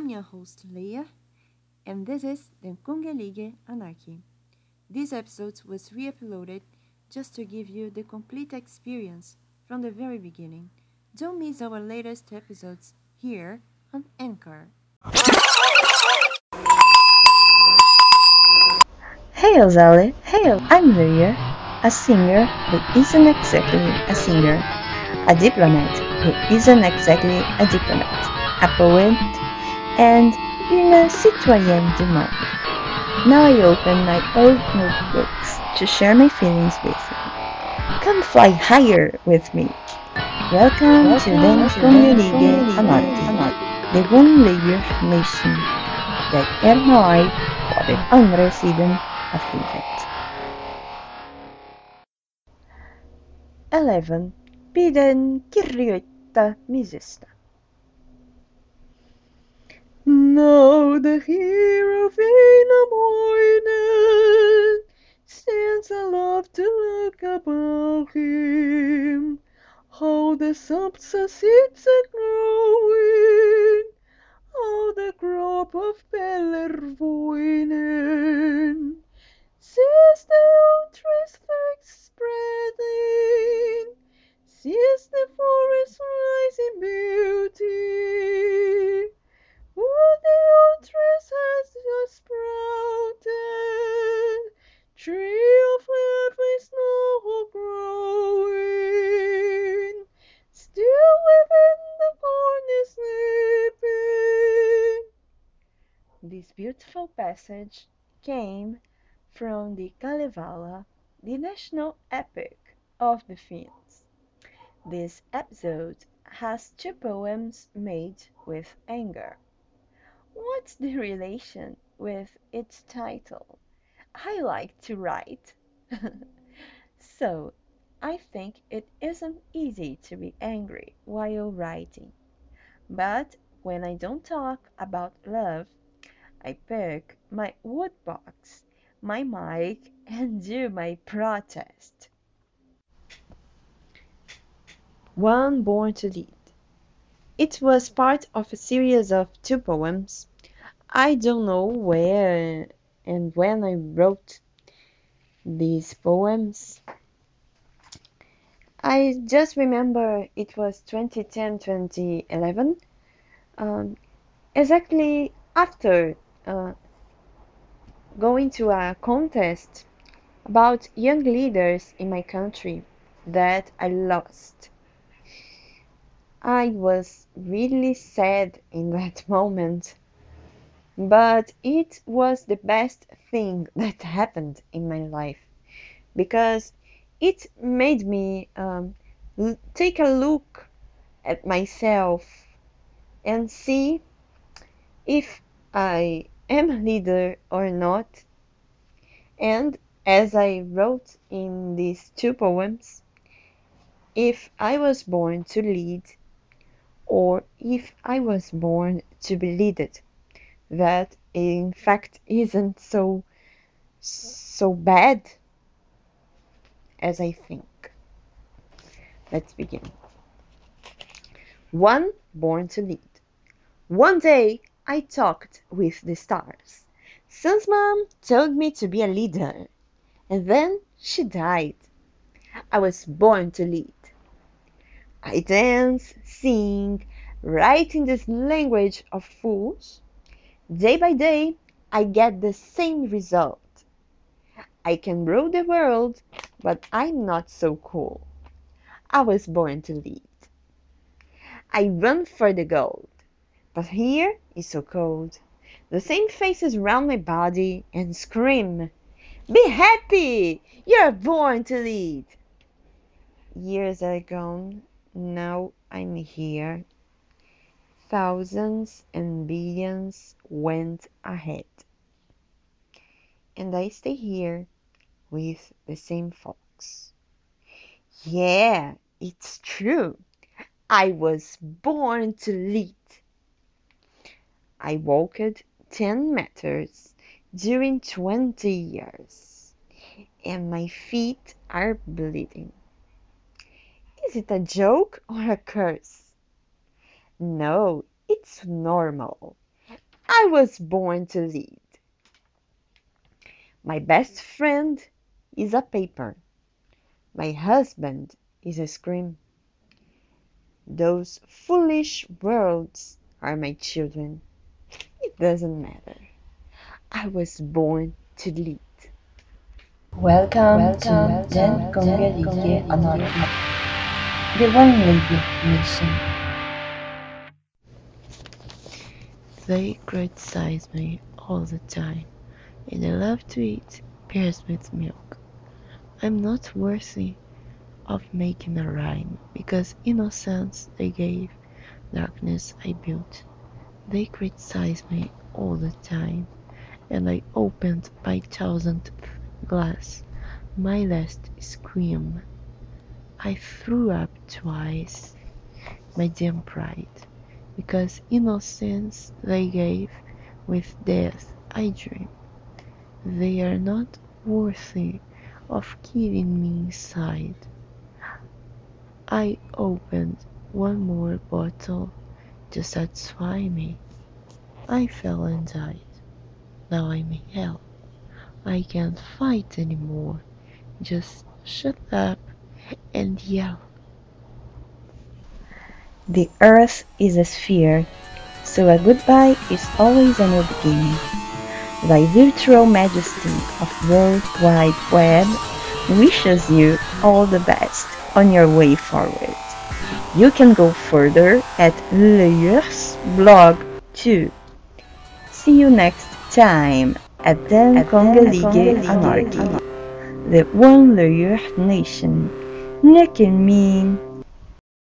I'm your host Leah, and this is the Kongelige Anarchy. This episode was re uploaded just to give you the complete experience from the very beginning. Don't miss our latest episodes here on Anchor. Hey Ozale, hey, I'm Leah, a singer who isn't exactly a singer, a diplomat who isn't exactly a diplomat, a poet, and une citoyenne du monde. Now I open my old notebooks to share my feelings with you. Come fly higher with me. Welcome, to Den Kongelige Anarchy, de Gonleger Nation, där er mig på den andra sidan av livet. 11. Biden kirjoita misesta. Now the hero Wainamoinen stands aloft to look about him. How the subsets are growing, how the crop of Pellervoinen beautiful passage came from the Kalevala, the national epic of the Finns. This episode has two poems made with anger. What's the relation with its title? I like to write. so, I think it isn't easy to be angry while writing. But when I don't talk about love, I pick my woodbox, my mic, and do my protest. One Born to Lead. It was part of a series of two poems. I don't know where and when I wrote these poems. I just remember it was 2010 2011, um, exactly after uh, going to a contest about young leaders in my country that I lost. I was really sad in that moment, but it was the best thing that happened in my life because it made me um, take a look at myself and see if I am a leader or not. And as I wrote in these two poems, if I was born to lead or if I was born to be leaded, that in fact isn't so so bad as I think. Let's begin. One born to lead. One day I talked with the stars. Sun's mom told me to be a leader, and then she died. I was born to lead. I dance, sing, write in this language of fools. Day by day, I get the same result. I can rule the world, but I'm not so cool. I was born to lead. I run for the gold, but here is so cold. The same faces round my body and scream, Be happy! You're born to lead. Years are gone, now I'm here. Thousands and billions went ahead. And I stay here with the same folks. Yeah, it's true. I was born to lead. I walked 10 meters during 20 years, and my feet are bleeding. Is it a joke or a curse? No, it's normal. I was born to lead. My best friend is a paper. My husband is a scream. Those foolish words are my children. It doesn't matter. I was born to lead. Welcome, Welcome to Den Kongelige Anarchy, the one lady nation. They criticize me all the time, and I love to eat pears with milk. I'm not worthy of making a rhyme, because innocence they gave, darkness I built. They criticize me all the time, and I opened my thousandth glass, my last scream. I threw up twice, my damn pride, because innocence they gave, with death I dream. They are not worthy of killing me inside. I opened one more bottle to satisfy me. I fell and died. Now I'm in hell. I can't fight anymore. Just shut up and yell. The earth is a sphere, so a goodbye is always a new beginning. Thy virtual majesty of World Wide Web wishes you all the best on your way forward. You can go further at Leyers blog too. See you next time at the Kongelige Anarchy, the one Leyers nation. Lekker min.